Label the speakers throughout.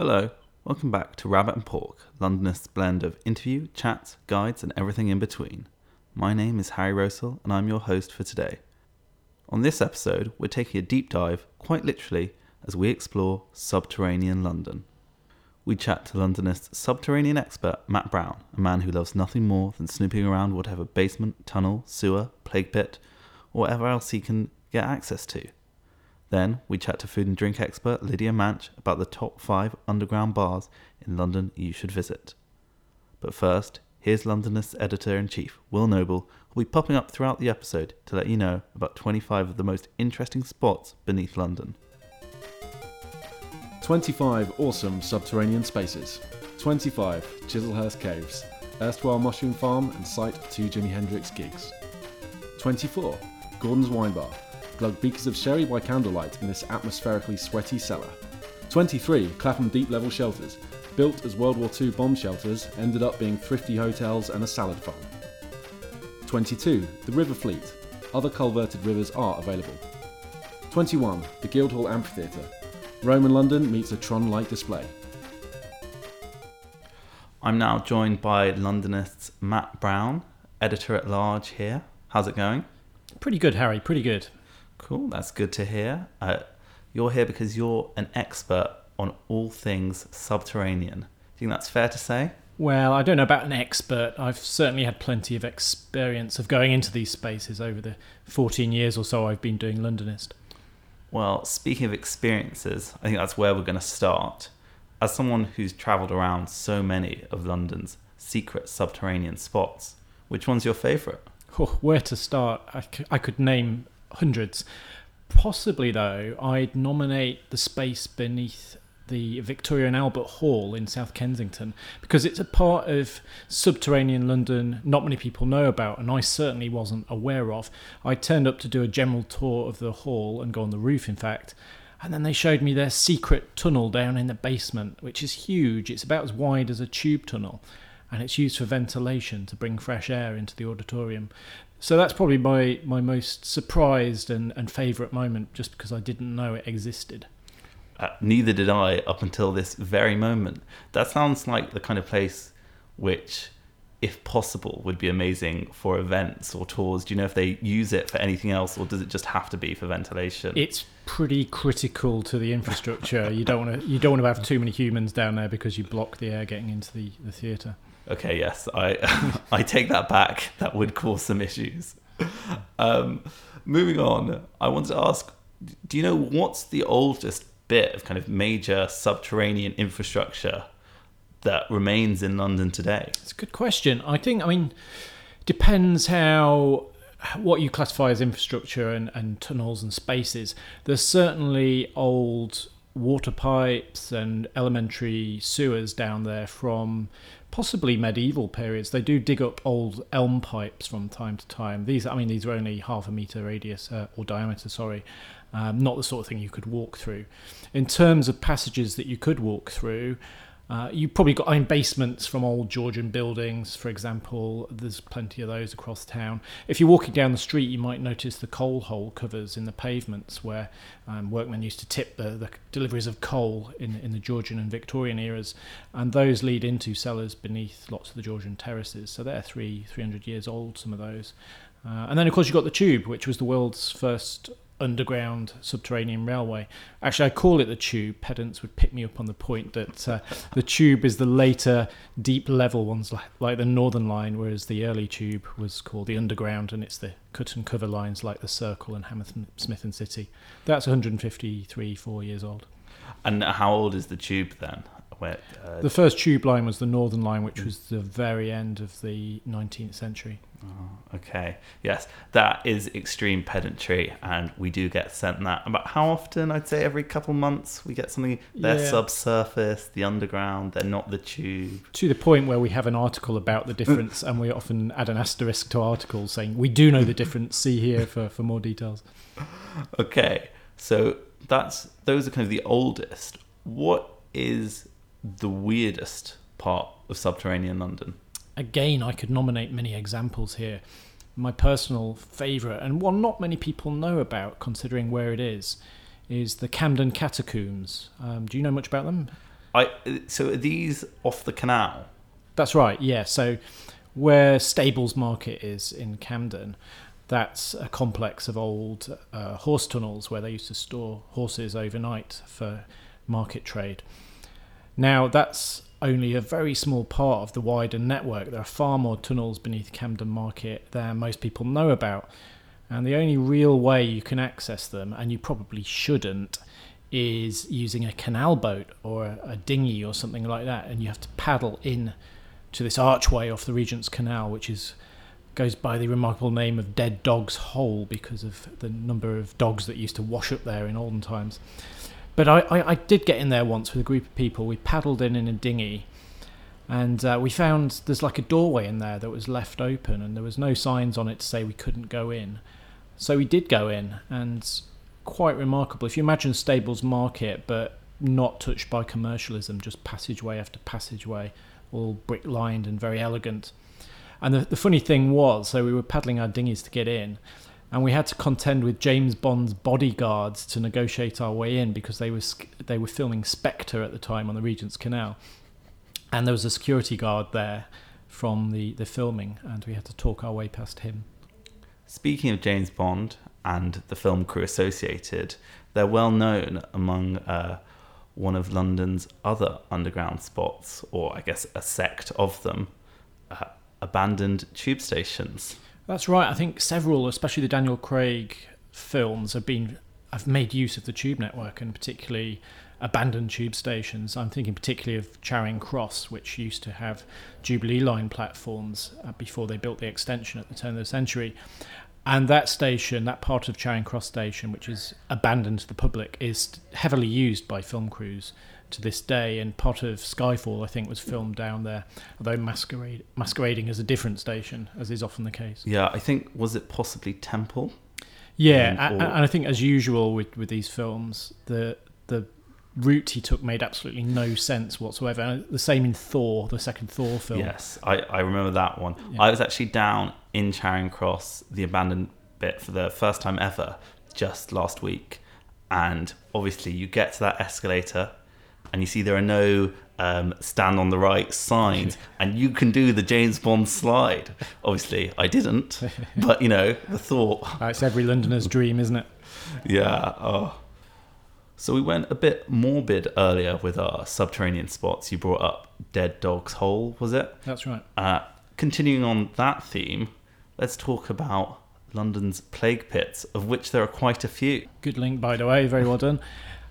Speaker 1: Hello, welcome back to Rabbit and Pork, Londonist's blend of interview, chats, guides, and everything in between. My name is Harry Rosell, and I'm your host for today. On this episode, we're taking a deep dive, quite literally, as we explore subterranean London. We chat to Londonist subterranean expert, Matt Brown, a man who loves nothing more than snooping around whatever basement, tunnel, sewer, plague pit, or whatever else he can get access to. Then we chat to food and drink expert Lydia Manch about the top five underground bars in London you should visit. But first, here's Londonist editor in chief, Will Noble, who'll be popping up throughout the episode to let you know about 25 of the most interesting spots beneath London.
Speaker 2: 25 awesome subterranean spaces. 25 Chislehurst Caves, erstwhile mushroom farm and site two Jimi Hendrix gigs. 24 Gordon's Wine Bar, glug beakers of sherry by candlelight in this atmospherically sweaty cellar. 23 Clapham Deep Level Shelters, built as World War II bomb shelters, ended up being thrifty hotels and a salad farm. 22 The River Fleet, other culverted rivers are available. 21 The Guildhall Amphitheatre, Rome and London meets a Tron like display.
Speaker 1: I'm now joined by Londonist Matt Brown, editor at large here. How's it going?
Speaker 3: Pretty good, Harry. Pretty good.
Speaker 1: Cool, that's good to hear. Uh, you're here because you're an expert on all things subterranean. Do you think that's fair to say?
Speaker 3: Well, I don't know about an expert. I've certainly had plenty of experience of going into these spaces over the 14 years or so I've been doing Londonist.
Speaker 1: Well, speaking of experiences, I think that's where we're going to start. As someone who's travelled around so many of London's secret subterranean spots, which one's your favourite?
Speaker 3: Oh, where to start? I, c- I could name hundreds. Possibly, though, I'd nominate the space beneath the Victoria and Albert Hall in South Kensington because it's a part of subterranean London not many people know about, and I certainly wasn't aware of. I turned up to do a general tour of the hall and go on the roof, in fact. And then they showed me their secret tunnel down in the basement, which is huge. It's about as wide as a tube tunnel, and it's used for ventilation to bring fresh air into the auditorium. So that's probably my, my most surprised and, and favourite moment, just because I didn't know it existed.
Speaker 1: Uh, neither did I up until this very moment. That sounds like the kind of place which, if possible, would be amazing for events or tours. Do you know if they use it for anything else, or does it just have to be for ventilation?
Speaker 3: It's pretty critical to the infrastructure. you don't want to you don't want to have too many humans down there because you block the air getting into the, the theatre.
Speaker 1: Okay, yes, I I take that back. That would cause some issues. Um, moving on, I wanted to ask: Do you know what's the oldest bit of kind of major subterranean infrastructure that remains in London today?
Speaker 3: It's a good question. I think I mean depends how what you classify as infrastructure and, and tunnels and spaces. There's certainly old water pipes and elementary sewers down there from possibly medieval periods. They do dig up old elm pipes from time to time. These, I mean, these are only half a meter radius uh, or diameter, sorry. Um, not the sort of thing you could walk through. In terms of passages that you could walk through, uh, you probably got I mean, basements from old Georgian buildings, for example. There's plenty of those across town. If you're walking down the street, you might notice the coal hole covers in the pavements where um, workmen used to tip the, the deliveries of coal in, in the Georgian and Victorian eras, and those lead into cellars beneath lots of the Georgian terraces. So they're three 300 years old, some of those. Uh, and then, of course, you've got the tube, which was the world's first underground subterranean railway. Actually, I call it the tube. Pedants would pick me up on the point that uh, the tube is the later deep level ones, like, like the Northern Line, whereas the early tube was called the Underground, and it's the cut and cover lines like the Circle and Hammersmith and City. That's 153, four years old.
Speaker 1: And how old is the tube then? Where, uh,
Speaker 3: The first tube line was the Northern Line, which was the very end of the 19th century.
Speaker 1: Oh, okay. Yes, that is extreme pedantry, and we do get sent that. About how often? I'd say every couple months we get something. They're
Speaker 3: Yeah.
Speaker 1: subsurface, the underground. They're not the tube.
Speaker 3: to the point where we have an article about the difference and we often add an asterisk to articles saying we do know the difference see here for, for more details
Speaker 1: Okay, so that's those are kind of the oldest. What is the weirdest part of subterranean London?
Speaker 3: Again i could nominate many examples here my personal favourite and one not many people know about considering where it is is the camden catacombs um, do you know much about them
Speaker 1: I so are these off the canal?
Speaker 3: That's right. Yeah. So where Stables Market is in Camden, that's a complex of old uh, horse tunnels where they used to store horses overnight for market trade. Now that's only a very small part of the wider network. There are far more tunnels beneath Camden Market than most people know about. And the only real way you can access them, and you probably shouldn't, is using a canal boat or a, dinghy or something like that. And you have to paddle in to this archway off the Regent's Canal, which is goes by the remarkable name of Dead Dog's Hole because of the number of dogs that used to wash up there in olden times. But I, I, I did get in there once with a group of people. We paddled in in a dinghy, and uh, we found there's like a doorway in there that was left open, and there was no signs on it to say we couldn't go in. So we did go in, and quite remarkable. If you imagine Stables Market, but not touched by commercialism, just passageway after passageway, all brick lined and very elegant. And the, the funny thing was, so we were paddling our dinghies to get in, and we had to contend with James Bond's bodyguards to negotiate our way in because they were they were filming Spectre at the time on the Regent's Canal, and there was a security guard there from the, the filming, and we had to talk our way past him.
Speaker 1: Speaking of James Bond and the film crew associated, they're well known among uh, one of London's other underground spots, or I guess a sect of them, uh, abandoned tube stations.
Speaker 3: That's right. I think several, especially the Daniel Craig films, have been have made use of the tube network and particularly abandoned tube stations. I'm thinking particularly of Charing Cross, which used to have Jubilee Line platforms uh, before they built the extension at the turn of the century. And that station, that part of Charing Cross Station, which is abandoned to the public, is heavily used by film crews to this day. And part of Skyfall, I think, was filmed down there, although masquerade, masquerading as a different station, as is often the case.
Speaker 1: Yeah, I think was it possibly Temple?
Speaker 3: Yeah, um, and, and I think as usual with with these films, the the route he took made absolutely no sense whatsoever. And the same in Thor, the second Thor film.
Speaker 1: Yes, I, I remember that one. Yeah. I was actually down in Charing Cross, the abandoned bit, for the first time ever just last week. And obviously, you get to that escalator and you see there are no um, stand on the right signs, and you can do the James Bond slide. Obviously, I didn't, but you know, the thought.
Speaker 3: It's every Londoner's dream, isn't it?
Speaker 1: Yeah. Oh. So we went a bit morbid earlier with our subterranean spots. You brought up Dead Dog's Hole, was it?
Speaker 3: That's right.
Speaker 1: Uh, continuing on that theme, let's talk about London's plague pits, of which there are quite a few.
Speaker 3: Good link, by the way. Very well done.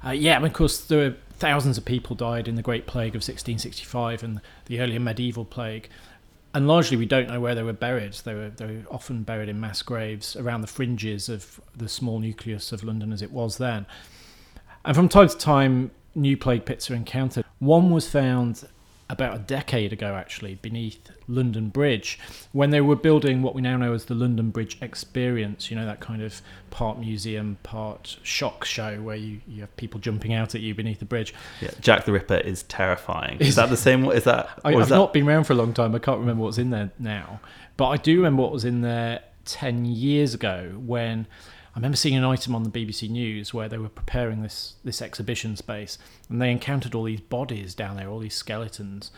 Speaker 3: Uh, yeah, of course, there were thousands of people died in the Great Plague of 1665 and the earlier medieval plague. And largely, we don't know where they were buried. They were, they were often buried in mass graves around the fringes of the small nucleus of London as it was then. And from time to time, new plague pits are encountered. One was found about a decade ago, actually, beneath London Bridge, when they were building what we now know as the London Bridge Experience. You know, that kind of part museum, part shock show where you, you have people jumping out at you beneath the bridge.
Speaker 1: Yeah, Jack the Ripper is terrifying. Is that the same? Is that?
Speaker 3: I, have
Speaker 1: that...
Speaker 3: not been around for a long time. I can't remember what's in there now, but I do remember what was in there ten years ago when remember seeing an item on the BBC News where they were preparing this this exhibition space, and they encountered all these bodies down there, all these skeletons,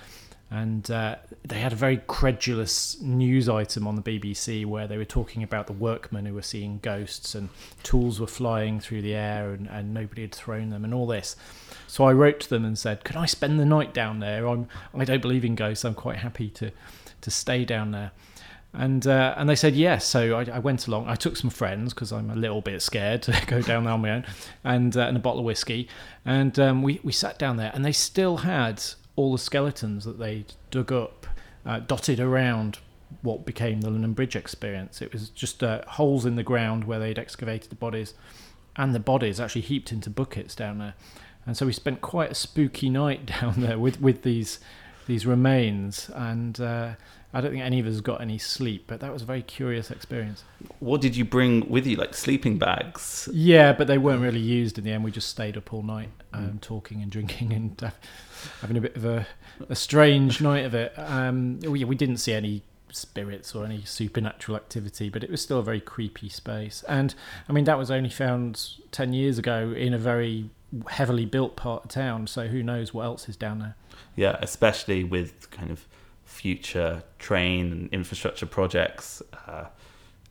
Speaker 3: and uh, they had a very credulous news item on the BBC where they were talking about the workmen who were seeing ghosts and tools were flying through the air and, and nobody had thrown them and all this. So I wrote to them and said, "Can I spend the night down there? I'm I don't believe in ghosts. I'm quite happy to to stay down there." And uh, and they said yes. So I, I, went along. I took some friends because I'm a little bit scared to go down there on my own, and uh, and a bottle of whiskey, and um, we we sat down there, and they still had all the skeletons that they dug up, uh, dotted around what became the London Bridge experience. It was just uh, holes in the ground where they'd excavated the bodies, and the bodies actually heaped into buckets down there, and so we spent quite a spooky night down there with with these these remains and uh, I don't think any of us got any sleep, but that was a very curious experience.
Speaker 1: What did you bring with you, like sleeping bags?
Speaker 3: Yeah, but they weren't really used in the end. We just stayed up all night um, mm. talking and drinking and uh, having a bit of a, a strange night of it. Um, we, we didn't see any spirits or any supernatural activity, but it was still a very creepy space. And I mean, that was only found 10 years ago in a very heavily built part of town. So who knows what else is down there?
Speaker 1: Yeah, especially with kind of future train and infrastructure projects, uh,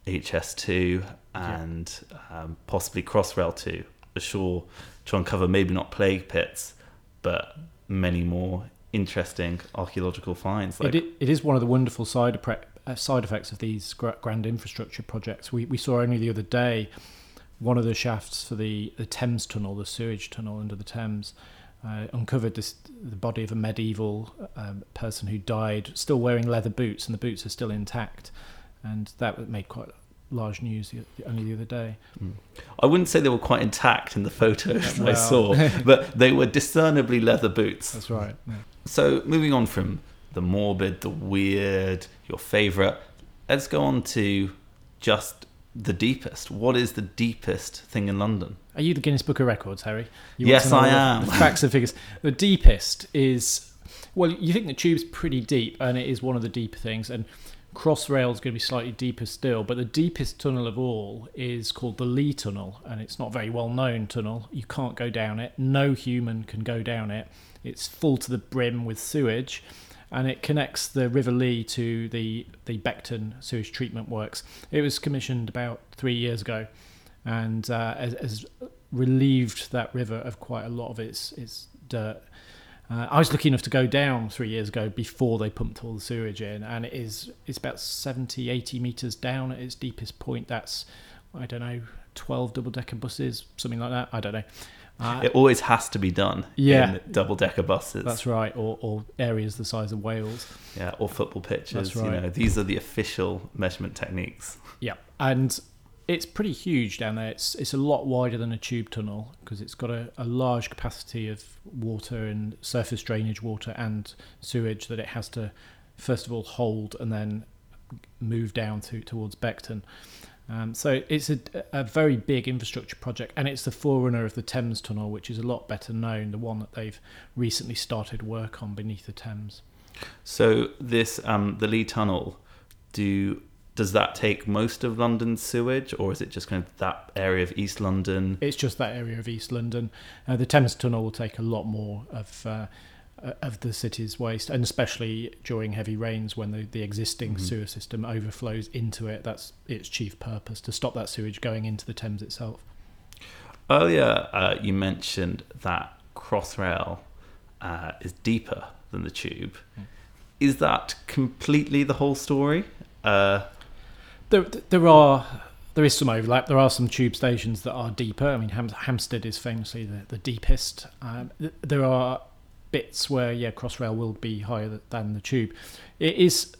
Speaker 1: HS2 and um, possibly Crossrail 2 are sure to uncover maybe not plague pits, but many more interesting archaeological finds.
Speaker 3: Like, it, it is one of the wonderful side, uh, side effects of these grand infrastructure projects. We, we saw only the other day one of the shafts for the, the Thames tunnel, the sewage tunnel under the Thames, uh, uncovered this, the body of a medieval um, person who died, still wearing leather boots, and the boots are still intact. And that made quite large news only the other day. Mm.
Speaker 1: I wouldn't say they were quite intact in the photos well. I saw, but they were discernibly leather boots.
Speaker 3: That's right. Yeah.
Speaker 1: So moving on from the morbid, the weird, your favourite, let's go on to just the deepest. What is the deepest thing in London?
Speaker 3: Are you the Guinness Book of Records, Harry?
Speaker 1: You yes, I am.
Speaker 3: facts and figures. The deepest is well, you think the tube's pretty deep, and it is one of the deeper things. And Crossrail is going to be slightly deeper still, but the deepest tunnel of all is called the Lee Tunnel, and it's not very well known tunnel. You can't go down it. No human can go down it. It's full to the brim with sewage, and it connects the River Lee to the the Beckton sewage treatment works. It was commissioned about three years ago, and uh, has, has relieved that river of quite a lot of its its dirt. Uh, I was lucky enough to go down three years ago before they pumped all the sewage in, and it is it's about 70, 80 meters down at its deepest point. That's I don't know, twelve double decker buses, something like that. I don't know.
Speaker 1: Uh, it always has to be done. Yeah, double decker buses.
Speaker 3: That's right, or, or areas the size of Wales.
Speaker 1: Yeah, or football pitches. Right. You know, these are the official measurement techniques.
Speaker 3: Yeah, and it's pretty huge down there. It's it's a lot wider than a tube tunnel because it's got a, a large capacity of water and surface drainage water and sewage that it has to first of all hold and then move down to towards Beckton. Um, so it's a, a very big infrastructure project, and it's the forerunner of the Thames Tunnel, which is a lot better known, the one that they've recently started work on beneath the Thames.
Speaker 1: So this um, the Lee Tunnel, do does that take most of London's sewage, or is it just kind of that area of East London?
Speaker 3: It's just that area of East London. Uh, the Thames Tunnel will take a lot more of uh, of the city's waste, and especially during heavy rains when the, the existing mm-hmm. sewer system overflows into it. That's its chief purpose to stop that sewage going into the Thames itself.
Speaker 1: Earlier, uh, you mentioned that Crossrail uh, is deeper than the tube. Mm. Is that completely the whole story? Uh,
Speaker 3: there, there are there is some overlap. There are some tube stations that are deeper. I mean, Hampstead is famously the, the deepest. Um, there are bits where yeah, Crossrail will be higher than the tube. It is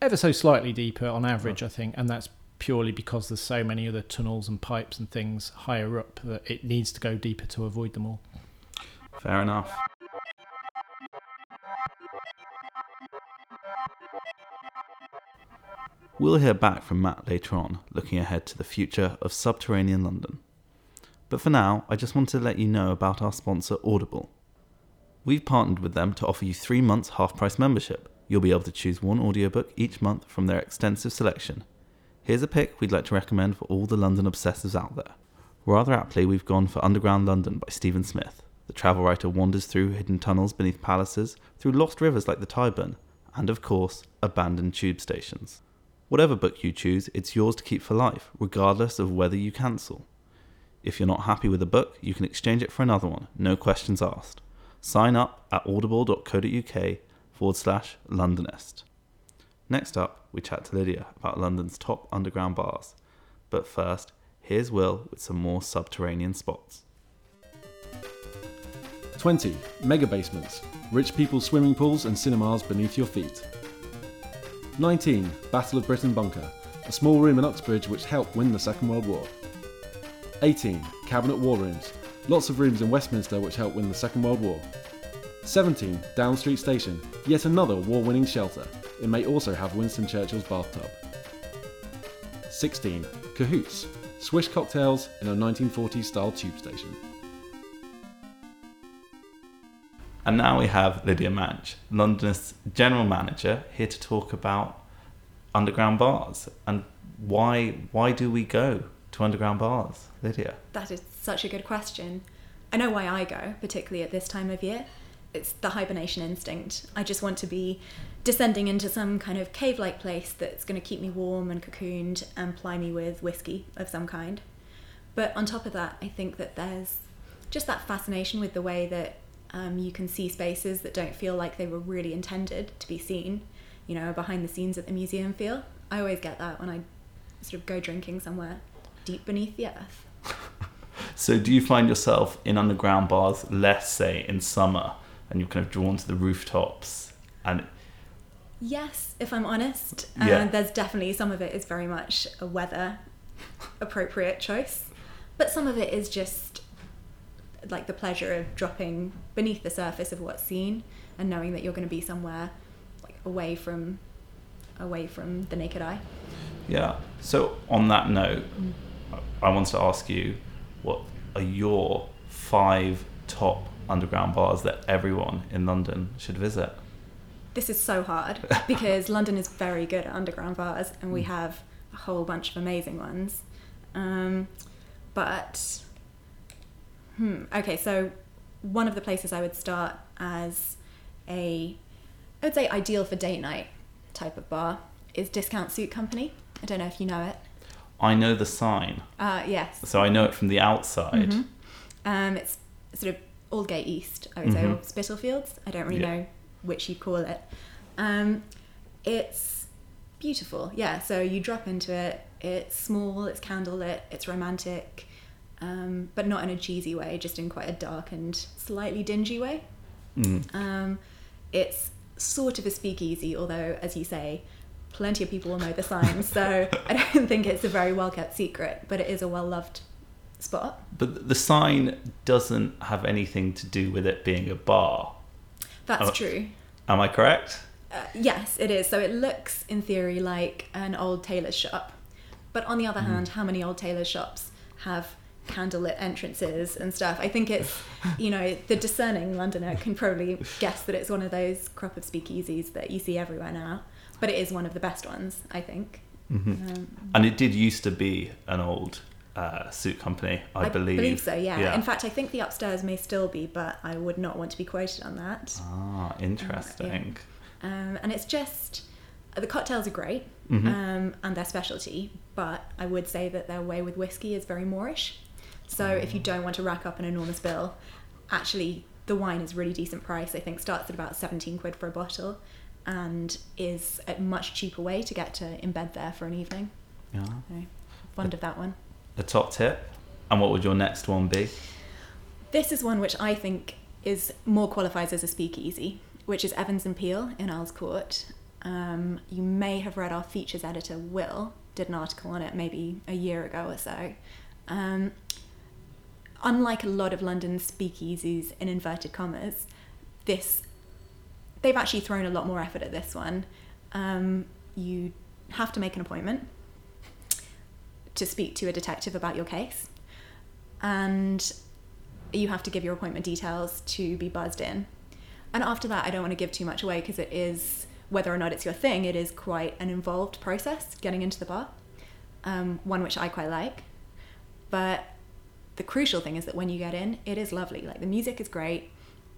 Speaker 3: ever so slightly deeper on average, I think, and that's purely because there's so many other tunnels and pipes and things higher up that it needs to go deeper to avoid them all.
Speaker 1: Fair enough. We'll hear back from Matt later on, looking ahead to the future of subterranean London. But for now, I just wanted to let you know about our sponsor Audible. We've partnered with them to offer you three months half price membership. You'll be able to choose one audiobook each month from their extensive selection. Here's a pick we'd like to recommend for all the London obsessives out there. Rather aptly, we've gone for Underground London by Stephen Smith. The travel writer wanders through hidden tunnels beneath palaces, through lost rivers like the Tyburn, and of course, abandoned tube stations. Whatever book you choose, it's yours to keep for life, regardless of whether you cancel. If you're not happy with a book, you can exchange it for another one, no questions asked. Sign up at audible.co.uk forward slash Londonist. Next up, we chat to Lydia about London's top underground bars. But first, here's Will with some more subterranean spots.
Speaker 2: 20. Mega basements. Rich people's swimming pools and cinemas beneath your feet. 19. Battle of Britain Bunker. A small room in Uxbridge which helped win the Second World War. 18. Cabinet War Rooms. Lots of rooms in Westminster which helped win the Second World War. 17. Down Street Station, yet another war winning shelter. It may also have Winston Churchill's bathtub. 16. Cahoots, swish cocktails in a 1940s style tube station.
Speaker 1: And now we have Lydia Manch, London's general manager, here to talk about underground bars and why why do we go to underground bars, Lydia?
Speaker 4: That is such a good question. I know why I go, particularly at this time of year. It's the hibernation instinct. I just want to be descending into some kind of cave like place that's going to keep me warm and cocooned and ply me with whiskey of some kind. But on top of that, I think that there's just that fascination with the way that um, you can see spaces that don't feel like they were really intended to be seen, you know, behind the scenes at the museum feel. I always get that when I sort of go drinking somewhere deep beneath the earth.
Speaker 1: So, do you find yourself in underground bars less, say, in summer, and you're kind of drawn to the rooftops? And
Speaker 4: Yes, if I'm honest, uh,
Speaker 1: Yeah.
Speaker 4: there's definitely some of it is very much a weather appropriate choice, but some of it is just like the pleasure of dropping beneath the surface of what's seen and knowing that you're going to be somewhere like away from away from the naked eye.
Speaker 1: yeah. So, on that note, I wanted to ask you, what are your five top underground bars that everyone in London should visit?
Speaker 4: This is so hard because London is very good at underground bars and we have a whole bunch of amazing ones. Um, but, hmm, okay, so one of the places I would start as a, I would say ideal for date night type of bar is Discount Suit Company. I don't know if you know it.
Speaker 1: I know the sign,
Speaker 4: Uh, yes.
Speaker 1: so I know it from the outside.
Speaker 4: Mhm. Um, it's sort of Aldgate East, I would say, or
Speaker 1: Mhm.
Speaker 4: Spitalfields. I don't really
Speaker 1: Yeah.
Speaker 4: know which you call it. Um, it's beautiful, yeah. So you drop into it. It's small, it's candlelit, it's romantic, um, but not in a cheesy way, just in quite a dark and slightly dingy way.
Speaker 1: Mm.
Speaker 4: Um, it's sort of a speakeasy, although, as you say, plenty of people will know the sign. so I don't think it's a very well kept secret, but it is a well loved spot.
Speaker 1: But the sign doesn't have anything to do with it being a bar.
Speaker 4: That's
Speaker 1: Oh.
Speaker 4: true.
Speaker 1: Am I correct?
Speaker 4: Uh, yes, it is. So it looks, in theory, like an old tailor's shop. But on the other hand, how many old tailor shops have candlelit entrances and stuff? I think it's, you know, the discerning Londoner can probably guess that it's one of those crop of speakeasies that you see everywhere now. But it is one of the best ones, I think.
Speaker 1: hmm
Speaker 4: Um,
Speaker 1: And it did used to be an old uh, suit company, I, I believe.
Speaker 4: Believe so, yeah.
Speaker 1: Yeah.
Speaker 4: In fact, I think the upstairs may still be, but I would not want to be quoted on that.
Speaker 1: Ah, interesting.
Speaker 4: Um, and it's just the cocktails are great
Speaker 1: Mhm.
Speaker 4: um, and their specialty, but I would say that their way with whiskey is very moreish. So if you don't want to rack up an enormous bill, actually the wine is really decent price. I think starts at about seventeen quid for a bottle, and is a much cheaper way to get to embed there for an evening.
Speaker 1: Yeah.
Speaker 4: So fond of that one.
Speaker 1: A top tip. And what would your next one be?
Speaker 4: This is one which I think is more qualifies as a speakeasy, which is Evans and Peel in Earls Court. Um, you may have read our features editor Will did an article on it maybe a year ago or so. Um, unlike a lot of London speakeasies in inverted commas, this they've actually thrown a lot more effort at this one. Um, you have to make an appointment to speak to a detective about your case, and you have to give your appointment details to be buzzed in. And after that, I don't want to give too much away because it is, whether or not it's your thing, it is quite an involved process getting into the bar, um, one which I quite like. But the crucial thing is that when you get in, it is lovely. Like the music is great.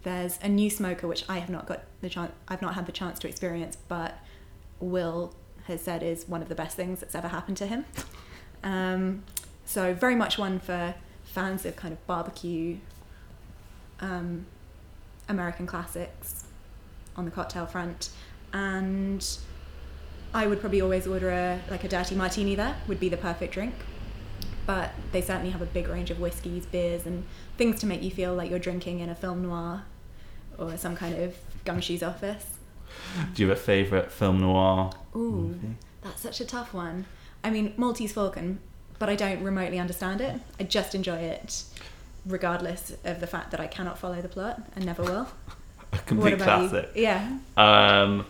Speaker 4: There's a new smoker which I have not got the chance, I've not had the chance to experience, but Will has said is one of the best things that's ever happened to him. Um, so very much one for fans of kind of barbecue, um, American classics on the cocktail front, and I would probably always order a like a dirty martini. There would be the perfect drink, but they certainly have a big range of whiskies, beers, and things to make you feel like you're drinking in a film noir or some kind of gumshoes office.
Speaker 1: Do you have a favourite film noir
Speaker 4: Ooh,
Speaker 1: movie?
Speaker 4: that's such a tough one. I mean, Maltese Falcon, but I don't remotely understand it. I just enjoy it, regardless of the fact that I cannot follow the plot and never will.
Speaker 1: A complete classic.
Speaker 4: you? Yeah.
Speaker 1: Um,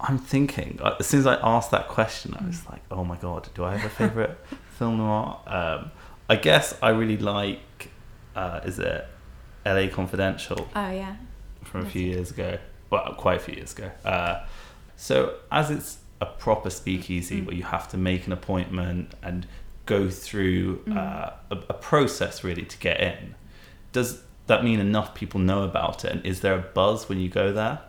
Speaker 1: I'm thinking, as soon as I asked that question, I was like, oh my god, do I have a favourite film noir? Um, I guess I really like, uh, is it LA Confidential
Speaker 4: Oh yeah.
Speaker 1: From a few years ago? Well, quite a few years ago. Uh, so, as it's a proper speakeasy
Speaker 4: Mm.
Speaker 1: where you have to make an appointment and go through
Speaker 4: Mm.
Speaker 1: uh, a, a process really to get in, does that mean enough people know about it? And is there a buzz when you go there?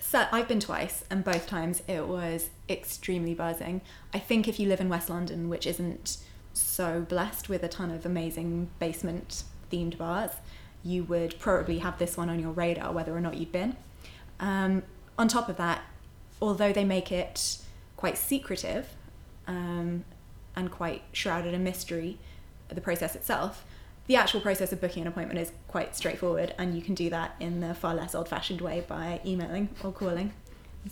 Speaker 4: So I've been twice, and both times it was extremely buzzing. I think if you live in West London, which isn't so blessed with a ton of amazing basement themed bars, you would probably have this one on your radar, whether or not you've been. Um, on top of that, although they make it quite secretive um, and quite shrouded in mystery, the process itself, the actual process of booking an appointment is quite straightforward, and you can do that in the far less old fashioned way by emailing or calling.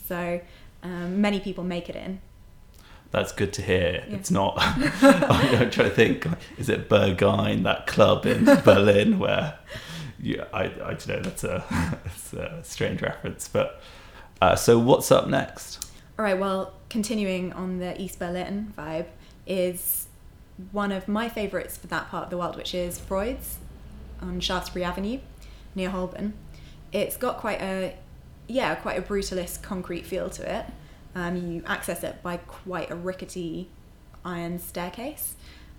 Speaker 4: So um, many people make it in.
Speaker 1: That's good to hear.
Speaker 4: Yeah.
Speaker 1: It's not. I'm trying to think. Is it Berghain, that club in Berlin, where yeah, I, I don't know. That's a, that's a strange reference. But uh, so, what's up next?
Speaker 4: All right, well, continuing on the East Berlin vibe is one of my favourites for that part of the world, which is Freud's on Shaftesbury Avenue near Holborn. It's got quite a, yeah, quite a brutalist concrete feel to it. Um, you access it by quite a rickety iron staircase.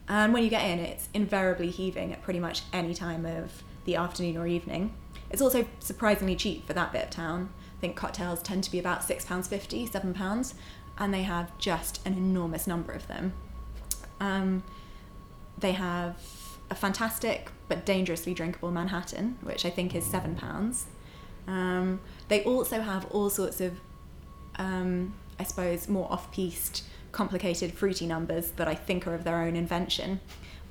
Speaker 4: And when you get in, it's invariably heaving at pretty much any time of the afternoon or evening. It's also surprisingly cheap for that bit of town. I think cocktails tend to be about £6.50, £7, and they have just an enormous number of them. Um, they have a fantastic but dangerously drinkable Manhattan, which I think is £7. Um, they also have all sorts of, um, I suppose, more off piste, complicated, fruity numbers that I think are of their own invention.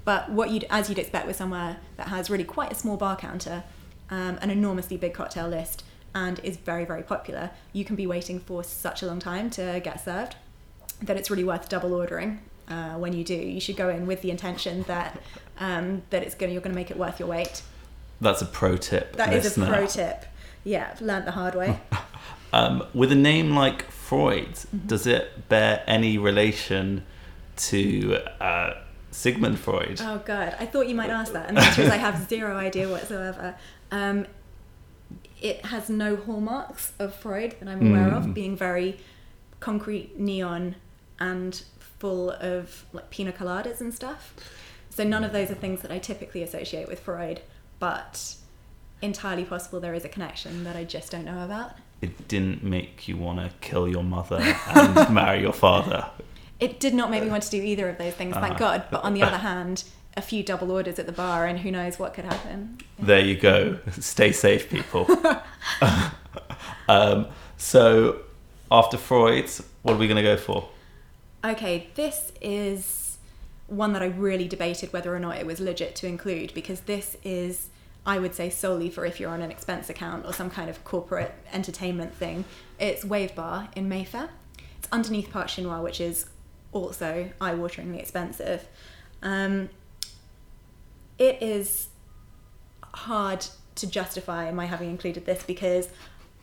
Speaker 4: But what you'd, as you'd expect with somewhere that has really quite a small bar counter, um, an enormously big cocktail list, and is very, very popular, you can be waiting for such a long time to get served that it's really worth double ordering uh, when you do. You should go in with the intention that um, that it's going you're going to make it worth your wait.
Speaker 1: That's a pro tip.
Speaker 4: That is
Speaker 1: listener.
Speaker 4: a pro tip. Yeah, I've learnt the hard way.
Speaker 1: Um, with a name like Freud,
Speaker 4: Mm-hmm.
Speaker 1: does it bear any relation to uh, Sigmund Freud?
Speaker 4: Oh god, I thought you might ask that, and the answer is I have zero idea whatsoever. Um, it has no hallmarks of Freud that I'm aware of,
Speaker 1: Mm.
Speaker 4: being very concrete, neon, and full of like pina coladas and stuff. So none of those are things that I typically associate with Freud, but entirely possible there is a connection that I just don't know about.
Speaker 1: It didn't make you want to kill your mother and marry your father.
Speaker 4: It did not make me want to do either of those things, thank
Speaker 1: Ah.
Speaker 4: God. But on the other hand, a few double orders at the bar, and who knows what could happen.
Speaker 1: There you go. Stay safe, people. um, so, after Freud, what are we going to go for?
Speaker 4: Okay, this is one that I really debated whether or not it was legit to include because this is, I would say, solely for if you're on an expense account or some kind of corporate entertainment thing. It's Wave Bar in Mayfair. It's underneath Park Chinois, which is also eye wateringly expensive. Um, it is hard to justify my having included this because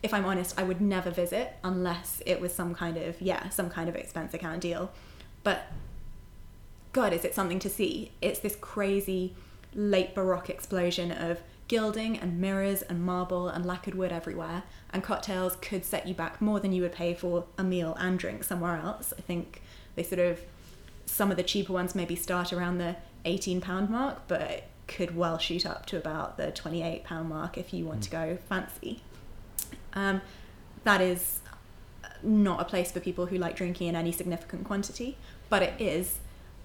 Speaker 4: if I'm honest, I would never visit unless it was some kind of yeah, some kind of expense account deal. But God, is it something to see? It's this crazy late Baroque explosion of gilding and mirrors and marble and lacquered wood everywhere, and cocktails could set you back more than you would pay for a meal and drink somewhere else. I think they sort of some of the cheaper ones maybe start around the eighteen pound mark, but could well shoot up to about the twenty eight pound mark if you want to go fancy. Um, that is not a place for people who like drinking in any significant quantity, but it is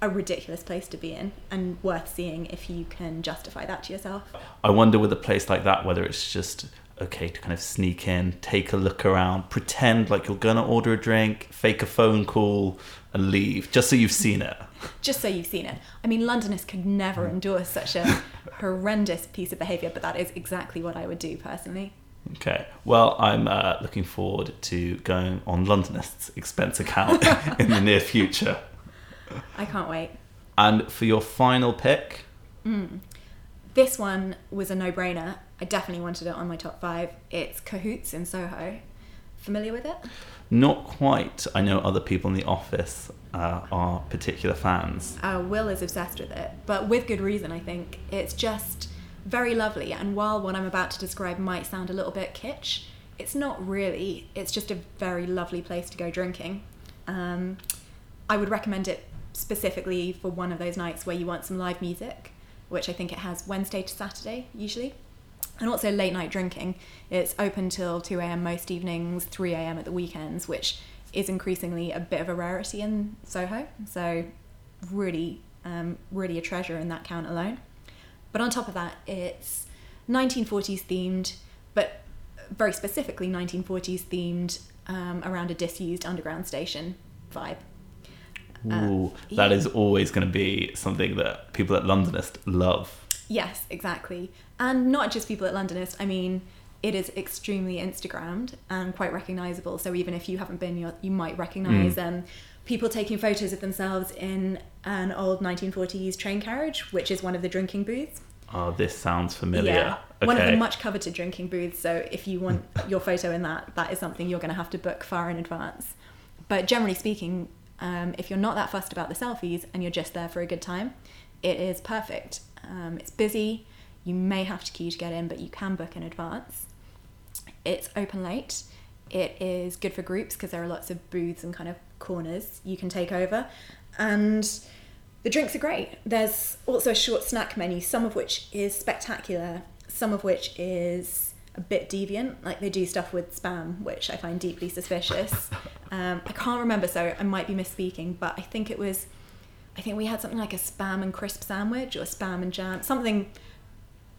Speaker 4: a ridiculous place to be in and worth seeing if you can justify that to yourself.
Speaker 1: I wonder with a place like that whether it's just okay to kind of sneak in, take a look around, pretend like you're going to order a drink, fake a phone call, and leave just so you've seen it.
Speaker 4: Just so you've seen it. I mean, Londoners could never endure such a horrendous piece of behaviour, but that is exactly what I would do personally.
Speaker 1: Okay. Well, I'm uh, looking forward to going on Londonist's expense account in the near future.
Speaker 4: I can't wait.
Speaker 1: And for your final pick,
Speaker 4: This one was a no brainer. I definitely wanted it on my top five. It's Cahoots in Soho. Familiar with it?
Speaker 1: not quite. I know other people in the office uh, are particular fans.
Speaker 4: Uh, Will is obsessed with it, but with good reason, I think. It's just very lovely, and while what I'm about to describe might sound a little bit kitsch, it's not really. It's just a very lovely place to go drinking. Um, I would recommend it specifically for one of those nights where you want some live music. which I think it has Wednesday to Saturday usually. And also late night drinking. It's open till 2 a.m. most evenings, 3 a.m. at the weekends, which is increasingly a bit of a rarity in Soho. So, really, um, really a treasure in that count alone. But on top of that, it's 1940s themed, but very specifically 1940s themed um, around a disused underground station vibe.
Speaker 1: Ooh, that
Speaker 4: yeah.
Speaker 1: is always going to be something that people at Londonist love.
Speaker 4: Yes, exactly. And not just people at Londonist. I mean, it is extremely Instagrammed and quite recognizable. So even if you haven't been, you you might recognize um, people taking photos of themselves in an old 1940s train carriage, which is one of the drinking booths.
Speaker 1: Oh, this sounds familiar. Okay.
Speaker 4: One of the much coveted drinking booths. So if you want your photo in that, that is something you're going to have to book far in advance. But generally speaking, um, if you're not that fussed about the selfies and you're just there for a good time, it is perfect. Um, it's busy. You may have to queue to get in, but you can book in advance. It's open late. It is good for groups because there are lots of booths and kind of corners you can take over. And the drinks are great. There's also a short snack menu, some of which is spectacular, some of which is a bit deviant. Like they do stuff with spam, which I find deeply suspicious. Um, I can't remember, so I might be misspeaking, but I think it was, I think we had something like a spam and crisp sandwich or spam and jam, something,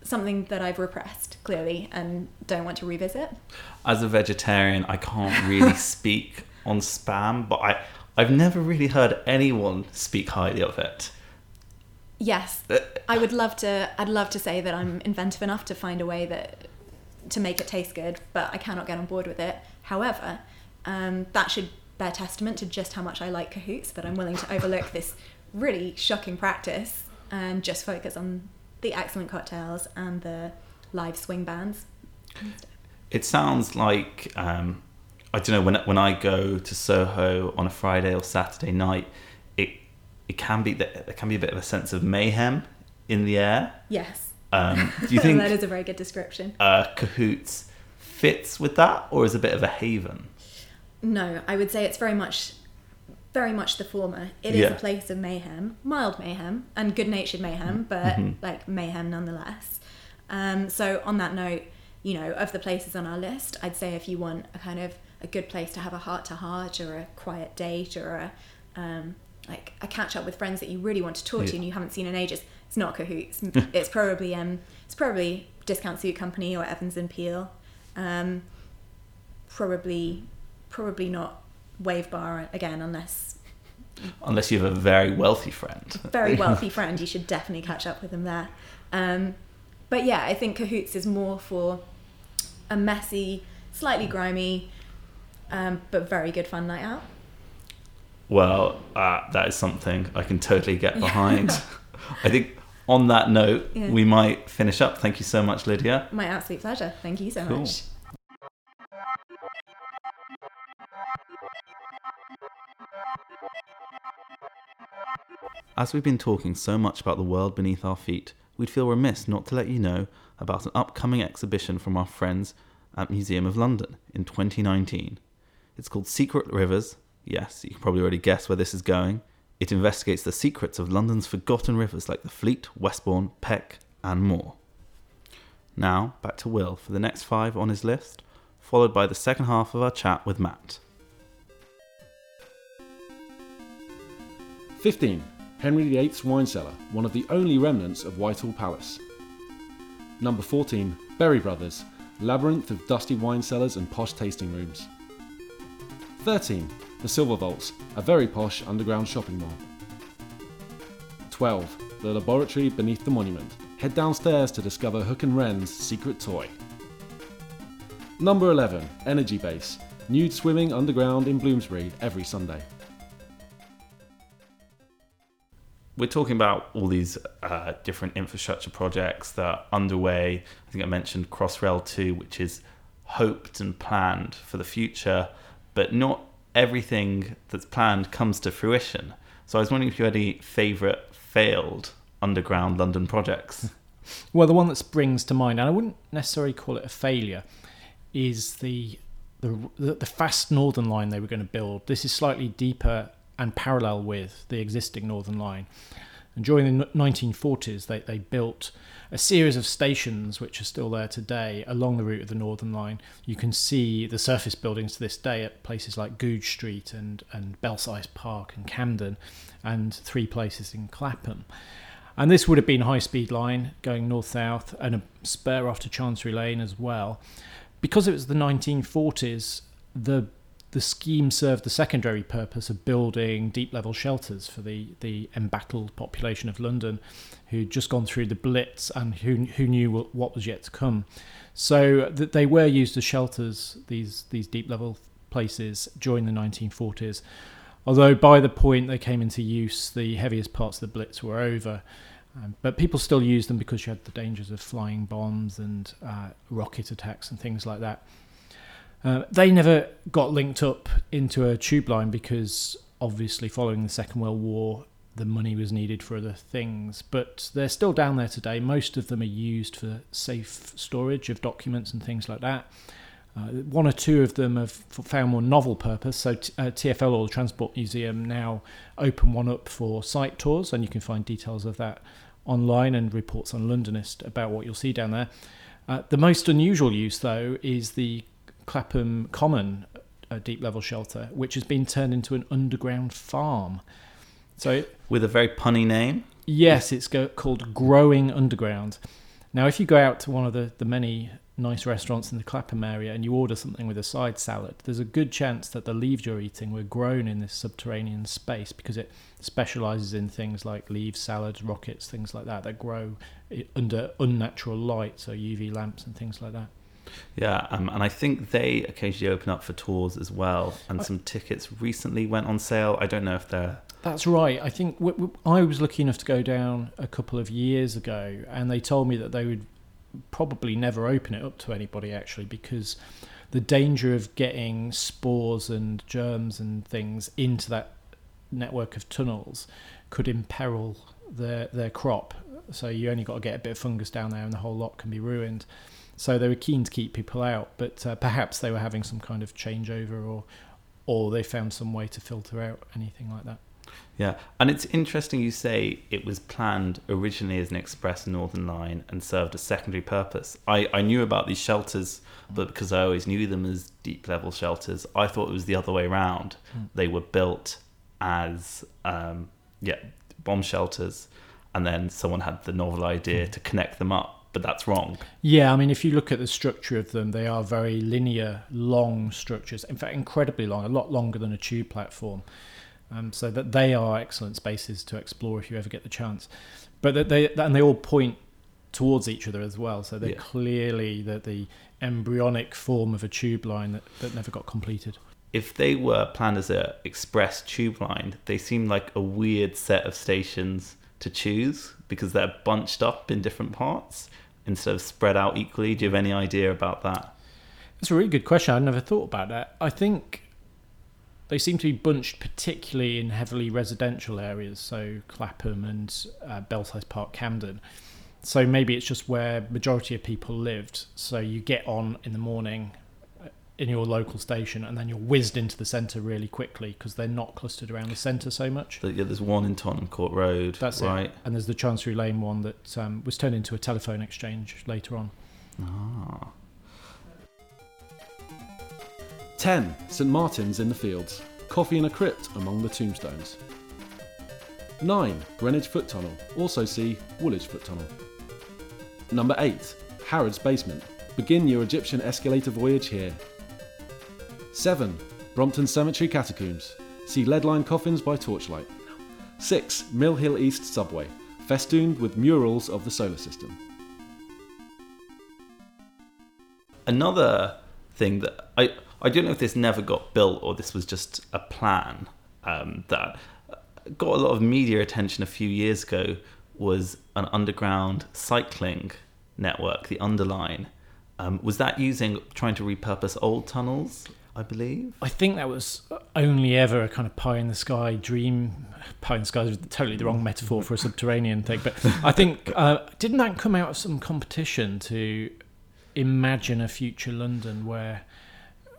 Speaker 4: something that I've repressed clearly and don't want to revisit.
Speaker 1: As a vegetarian, I can't really speak on spam, but I I've never really heard anyone speak highly of it.
Speaker 4: Yes,
Speaker 1: Uh,
Speaker 4: I would love to. I'd love to say that I'm inventive enough to find a way that to make it taste good, but I cannot get on board with it. However, um, that should bear testament to just how much I like cahoots that I'm willing to overlook this really shocking practice and just focus on the excellent cocktails and the live swing bands.
Speaker 1: It sounds like um, I don't know when when I go to Soho on a Friday or Saturday night, it it can be there can be a bit of a sense of mayhem in the air.
Speaker 4: Yes,
Speaker 1: Um, do you think
Speaker 4: that is a very good description.
Speaker 1: uh, Cahoots fits with that, or is a bit of a haven?
Speaker 4: No, I would say it's very much, very much the former. It is
Speaker 1: Yeah.
Speaker 4: a place of mayhem, mild mayhem, and good-natured mayhem, but
Speaker 1: Mhm.
Speaker 4: like mayhem nonetheless. Um, so on that note, you know, of the places on our list, I'd say if you want a kind of a good place to have a heart-to-heart or a quiet date or a um, like a catch up with friends that you really want to talk to and you haven't seen in ages, it's not Cahoots. it's probably um, it's probably Discount Suit Company or Evans and Peel. Um, probably probably not Wave Bar again, unless
Speaker 1: Unless you have a very wealthy friend.
Speaker 4: very wealthy friend, you should definitely catch up with them there. Um, but yeah, I think Cahoots is more for a messy, slightly grimy, um, but very good fun night out.
Speaker 1: Well, uh, that is something I can totally get behind. I think on that note,
Speaker 4: Yeah.
Speaker 1: we might finish up. Thank you so much, Lydia.
Speaker 4: My absolute pleasure. Thank you so
Speaker 1: Cool.
Speaker 4: much.
Speaker 1: As we've been talking so much about the world beneath our feet, we'd feel remiss not to let you know about an upcoming exhibition from our friends at Museum of London in 2019. It's called Secret Rivers. Yes, you can probably already guess where this is going. It investigates the secrets of London's forgotten rivers like the Fleet, Westbourne, Peck, and more. Now, back to Will for the next five on his list, followed by the second half of our chat with Matt.
Speaker 2: 15. Henry VIII's wine cellar, one of the only remnants of Whitehall Palace. Number 14. Berry Brothers, labyrinth of dusty wine cellars and posh tasting rooms. 13. The Silver Vaults, a very posh underground shopping mall. 12. The laboratory beneath the monument. Head downstairs to discover Hooke and Wren's secret toy. Number 11. Energy Base, nude swimming underground in Bloomsbury every Sunday.
Speaker 1: We're talking about all these uh, different infrastructure projects that are underway. I think I mentioned Crossrail 2, which is hoped and planned for the future, but not everything that's planned comes to fruition. So I was wondering if you had any favourite failed underground London projects.
Speaker 3: Well, the one that springs to mind, and I wouldn't necessarily call it a failure, is the the the, the fast Northern Line they were going to build. This is slightly deeper and parallel with the existing Northern Line. And during the 1940s, they, they built a series of stations which are still there today along the route of the Northern Line. You can see the surface buildings to this day at places like Goodge Street and, and Belsize Park and Camden, and three places in Clapham. And this would have been a high speed line going north south and a spur off to Chancery Lane as well. Because it was the 1940s, the the scheme served the secondary purpose of building deep level shelters for the, the embattled population of London who'd just gone through the Blitz and who, who knew what was yet to come. So that they were used as shelters, these, these deep level places, during the 1940s. Although by the point they came into use, the heaviest parts of the Blitz were over. Um, but people still used them because you had the dangers of flying bombs and uh, rocket attacks and things like that. Uh, they never got linked up into a tube line because obviously following the Second World War, the money was needed for other things. But they're still down there today. Most of them are used for safe storage of documents and things like that. Uh, one or two of them have found more novel purpose. So t- uh, TFL or the Transport Museum now open one up for site tours, and you can find details of that online and reports on Londonist about what you'll see down there. Uh, the most unusual use, though, is the Clapham Common a deep level shelter, which has been turned into an underground farm. So,
Speaker 1: with a very punny name.
Speaker 3: Yes, it's go- called Growing Underground. Now, if you go out to one of the, the many nice restaurants in the Clapham area and you order something with a side salad, there's a good chance that the leaves you're eating were grown in this subterranean space because it specializes in things like leaves, salads, rockets, things like that that grow under unnatural light, so UV lamps and things like that.
Speaker 1: Yeah, um, and I think they occasionally open up for tours as well, and some tickets recently went on sale. I don't know if they're.
Speaker 3: That's right. I think w- w- I was lucky enough to go down a couple of years ago, and they told me that they would probably never open it up to anybody actually because the danger of getting spores and germs and things into that network of tunnels could imperil their their crop. So you only got to get a bit of fungus down there, and the whole lot can be ruined. So they were keen to keep people out, but uh, perhaps they were having some kind of changeover, or or they found some way to filter out anything like that.
Speaker 1: Yeah, and it's interesting you say it was planned originally as an express Northern Line and served a secondary purpose. I, I knew about these shelters, but because I always knew them as deep level shelters, I thought it was the other way around. Mm. They were built as um, yeah bomb shelters, and then someone had the novel idea mm. to connect them up but that's wrong.
Speaker 3: Yeah, I mean, if you look at the structure of them, they are very linear, long structures. In fact, incredibly long, a lot longer than a tube platform. Um, so that they are excellent spaces to explore if you ever get the chance. But that they and they all point towards each other as well. So they're yeah. clearly the, the embryonic form of a tube line that, that never got completed.
Speaker 1: If they were planned as a express tube line, they seem like a weird set of stations to choose because they're bunched up in different parts instead of spread out equally? Do you have any idea about that?
Speaker 3: That's a really good question. I never thought about that. I think they seem to be bunched particularly in heavily residential areas, so Clapham and uh, Belsize Park, Camden. So maybe it's just where majority of people lived. So you get on in the morning, in your local station and then you're whizzed into the centre really quickly because they're not clustered around the centre so much.
Speaker 1: Yeah, there's one in Tottenham Court Road.
Speaker 3: That's right. It. And there's the Chancery Lane one that um, was turned into a telephone exchange later on.
Speaker 1: Ah.
Speaker 2: 10. St Martin's in the Fields. Coffee in a crypt among the tombstones. 9. Greenwich Foot Tunnel. Also see Woolwich Foot Tunnel. Number 8. Harrods Basement. Begin your Egyptian escalator voyage here. 7. Brompton Cemetery Catacombs. See lead line coffins by torchlight. 6. Mill Hill East Subway, festooned with murals of the solar system.
Speaker 1: Another thing that I I don't know if this never got built or this was just a plan um, that got a lot of media attention a few years ago was an underground cycling network, the Underline. Um, was that using trying to repurpose old tunnels? I believe.
Speaker 3: I think that was only ever a kind of pie in the sky dream. Pie in the sky is totally the wrong metaphor for a subterranean thing, but I think uh, didn't that come out of some competition to imagine a future London where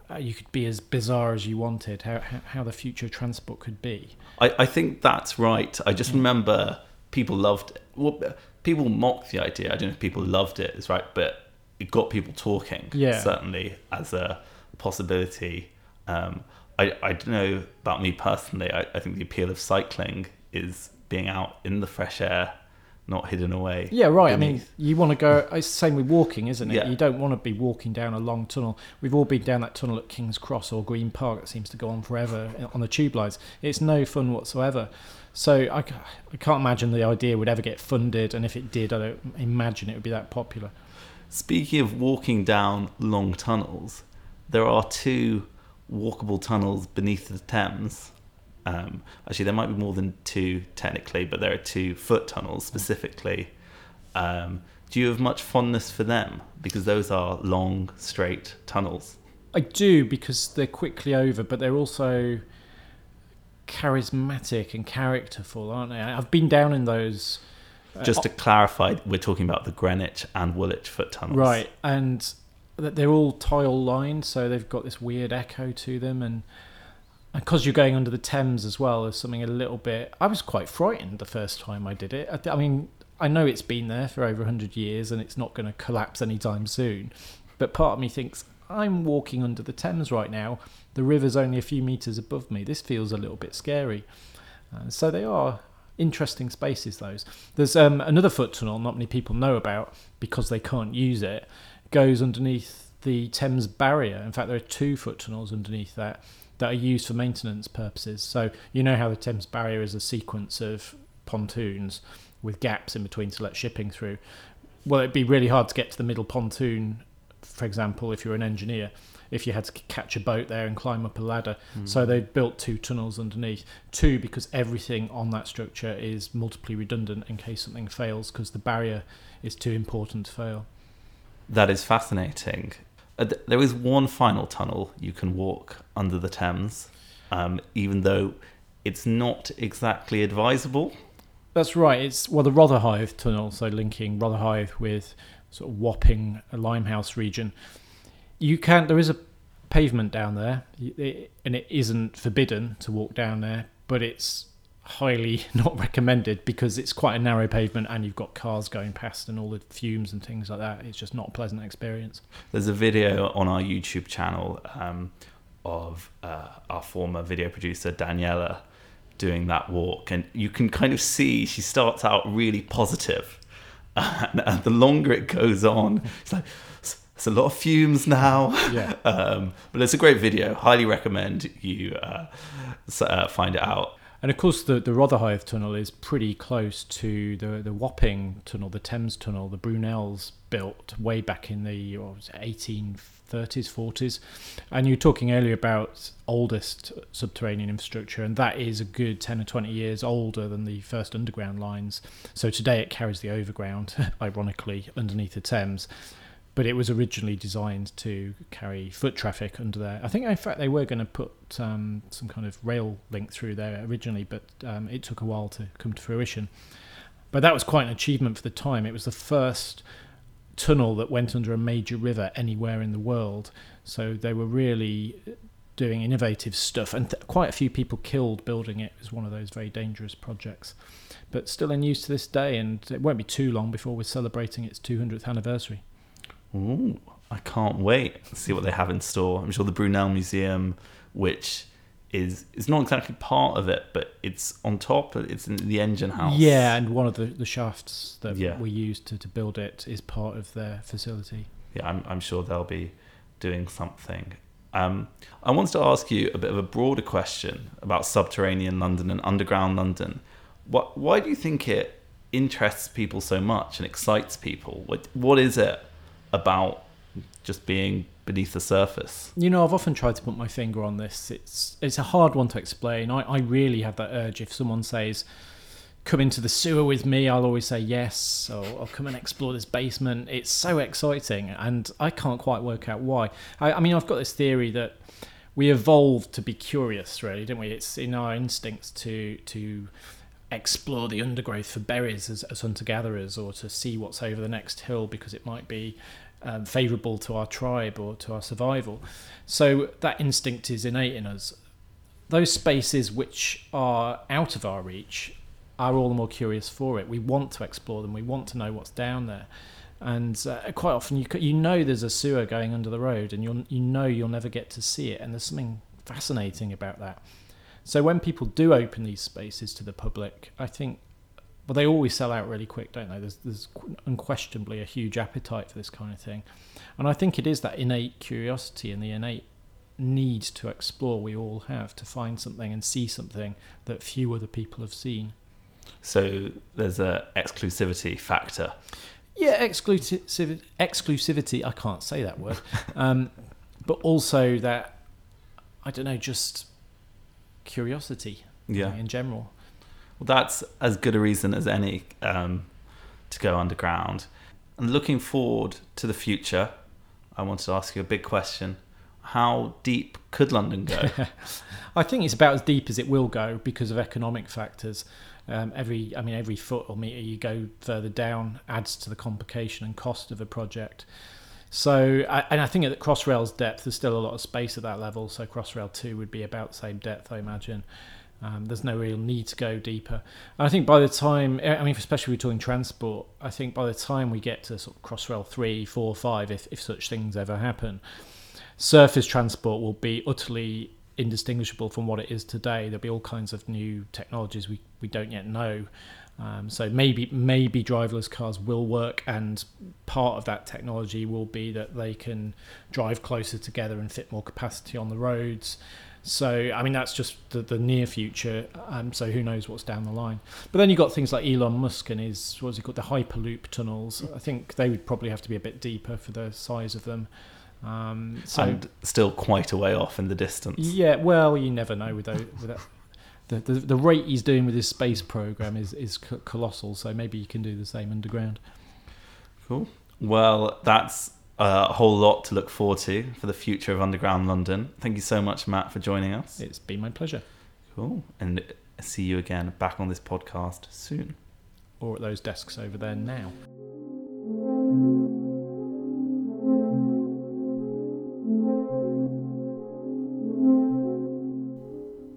Speaker 3: uh, you could be as bizarre as you wanted, how how the future transport could be.
Speaker 1: I, I think that's right. I just remember people loved it. Well, people mocked the idea. I don't know if people loved it, it, is right, but it got people talking.
Speaker 3: Yeah.
Speaker 1: certainly as a possibility. Um, I I don't know about me personally. I, I think the appeal of cycling is being out in the fresh air, not hidden away.
Speaker 3: Yeah, right. I mean,
Speaker 1: beneath.
Speaker 3: you want to go. It's the same with walking, isn't it?
Speaker 1: Yeah.
Speaker 3: You don't want to be walking down a long tunnel. We've all been down that tunnel at King's Cross or Green Park that seems to go on forever on the tube lines. It's no fun whatsoever. So I, I can't imagine the idea would ever get funded, and if it did, I don't imagine it would be that popular.
Speaker 1: Speaking of walking down long tunnels, there are two walkable tunnels beneath the Thames. Um, actually, there might be more than two technically, but there are two foot tunnels specifically. Um, do you have much fondness for them? Because those are long, straight tunnels.
Speaker 3: I do because they're quickly over, but they're also charismatic and characterful, aren't they? I've been down in those. uh,
Speaker 1: Just to clarify, we're talking about the Greenwich and Woolwich foot tunnels.
Speaker 3: Right, and they're all tile lined, so they've got this weird echo to them, and because you're going under the Thames as well, there's something a little bit. I was quite frightened the first time I did it. I, I mean, I know it's been there for over hundred years, and it's not going to collapse anytime soon, but part of me thinks I'm walking under the Thames right now. The river's only a few meters above me. This feels a little bit scary. Uh, so they are interesting spaces. Those there's um, another foot tunnel not many people know about because they can't use it. Goes underneath the Thames barrier. In fact, there are two foot tunnels underneath that that are used for maintenance purposes. So you know how the Thames barrier is a sequence of pontoons with gaps in between to let shipping through. Well, it'd be really hard to get to the middle pontoon, for example, if you're an engineer if you had to catch a boat there and climb up a ladder. Hmm. So they built two tunnels underneath. Two, because everything on that structure is multiply redundant in case something fails, because the barrier is too important to fail.
Speaker 1: That is fascinating. Uh, There is one final tunnel you can walk under the Thames, um, even though it's not exactly advisable.
Speaker 3: That's right. It's well the Rotherhithe tunnel, so linking Rotherhithe with sort of Wapping, Limehouse region. You can there is a pavement down there, and it isn't forbidden to walk down there, but it's highly not recommended because it's quite a narrow pavement and you've got cars going past and all the fumes and things like that. It's just not a pleasant experience.
Speaker 1: There's a video on our YouTube channel um, of uh, our former video producer Daniela doing that walk, and you can kind of see she starts out really positive, and, and the longer it goes on, it's like it's a lot of fumes now.
Speaker 3: Yeah.
Speaker 1: um, but it's a great video. Highly recommend you uh, uh, find it out.
Speaker 3: And of course, the, the Rotherhithe tunnel is pretty close to the, the Wapping tunnel, the Thames tunnel, the Brunels built way back in the what was it, 1830s, 40s. And you were talking earlier about oldest subterranean infrastructure, and that is a good 10 or 20 years older than the first underground lines. So today it carries the overground, ironically, underneath the Thames. But it was originally designed to carry foot traffic under there. I think, in fact, they were going to put um, some kind of rail link through there originally, but um, it took a while to come to fruition. But that was quite an achievement for the time. It was the first tunnel that went under a major river anywhere in the world. So they were really doing innovative stuff, and th- quite a few people killed building it. It was one of those very dangerous projects, but still in use to this day. And it won't be too long before we're celebrating its 200th anniversary.
Speaker 1: Ooh, I can't wait to see what they have in store. I'm sure the Brunel Museum, which is is not exactly part of it, but it's on top. It's in the engine house.
Speaker 3: Yeah, and one of the, the shafts that
Speaker 1: Yeah.
Speaker 3: we used to, to build it is part of their facility.
Speaker 1: yeah. I'm, I'm sure they'll be doing something. Um, I wanted to ask you a bit of a broader question about subterranean London and underground London. What, why do you think it interests people so much and excites people? What, what is it about just being beneath the surface?
Speaker 3: You know, I've often tried to put my finger on this. It's it's a hard one to explain. I, I really have that urge. If someone says, "Come into the sewer with me," I'll always say yes, or, or "Come and explore this basement." It's so exciting, and I can't quite work out why. I, I mean, I've got this theory that we evolved to be curious, really, didn't we? It's in our instincts to to explore the undergrowth for berries as, as hunter gatherers, or to see what's over the next hill because it might be um, favourable to our tribe or to our survival. So that instinct is innate in us. Those spaces which are out of our reach are all the more curious for it. We want to explore them. We want to know what's down there. And uh, quite often, you you know there's a sewer going under the road, and you you know you'll never get to see it. And there's something fascinating about that. So when people do open these spaces to the public, I think well, they always sell out really quick, don't they? There's, there's unquestionably a huge appetite for this kind of thing. And I think it is that innate curiosity and the innate need to explore we all have to find something and see something that few other people have seen.
Speaker 1: So there's a exclusivity factor.
Speaker 3: Yeah, exclusivity. exclusivity. I can't say that word. um, but also that, I don't know, just curiosity
Speaker 1: Yeah.
Speaker 3: in general.
Speaker 1: Well, that's as good a reason as any um, to go underground. And looking forward to the future, I wanted to ask you a big question. How deep could London go?
Speaker 3: I think it's about as deep as it will go because of economic factors. Um, every, I mean, every foot or meter you go further down adds to the complication and cost of a project. So, and I think at Crossrail's depth, there's still a lot of space at that level. So, Crossrail 2 would be about the same depth, I imagine. Um, there's no real need to go deeper. And I think by the time, I mean, especially we're talking transport, I think by the time we get to sort of Crossrail 3, 4, 5, if, if such things ever happen, surface transport will be utterly indistinguishable from what it is today. There'll be all kinds of new technologies we, we don't yet know. Um, so maybe maybe driverless cars will work, and part of that technology will be that they can drive closer together and fit more capacity on the roads. So I mean that's just the, the near future. Um, so who knows what's down the line? But then you've got things like Elon Musk and his what what's he called the Hyperloop tunnels. I think they would probably have to be a bit deeper for the size of them. Um, so
Speaker 1: and still quite a way off in the distance.
Speaker 3: yeah, well, you never know with, those, with that. The, the the rate he's doing with his space program is is co- colossal. So maybe you can do the same underground.
Speaker 1: Cool. Well, that's a whole lot to look forward to for the future of Underground London. Thank you so much, Matt, for joining us.
Speaker 3: It's been my pleasure.
Speaker 1: Cool. And see you again back on this podcast soon.
Speaker 3: Or at those desks over there now.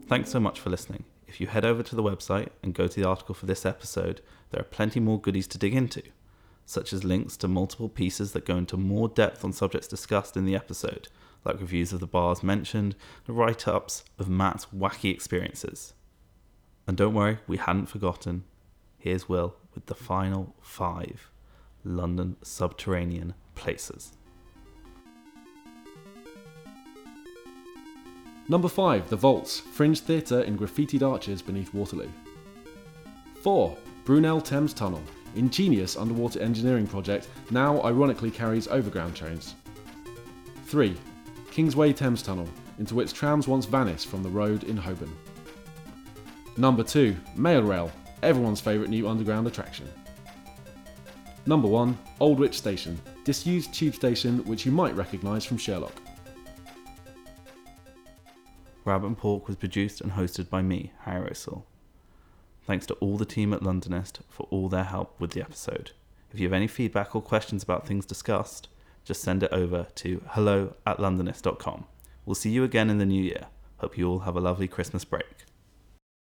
Speaker 1: Thanks so much for listening. If you head over to the website and go to the article for this episode, there are plenty more goodies to dig into, such as links to multiple pieces that go into more depth on subjects discussed in the episode, like reviews of the bars mentioned and write ups of Matt's wacky experiences. And don't worry, we hadn't forgotten. Here's Will with the final five London subterranean places.
Speaker 2: Number 5, The Vaults, fringe theatre in graffitied arches beneath Waterloo. 4. Brunel Thames Tunnel, ingenious underwater engineering project now ironically carries overground trains. 3. Kingsway Tram Tunnel, into which trams once vanished from the road in Holborn. Number 2. Mail Rail, everyone's favourite new underground attraction. Number 1. Aldwych Station, disused tube station which you might recognise from Sherlock.
Speaker 1: Rabbit and Pork was produced and hosted by me, Harry Rosehill. Thanks to all the team at Londonist for all their help with the episode. If you have any feedback or questions about things discussed, just send it over to hello at londonist.com. We'll see you again in the new year. Hope you all have a lovely Christmas break.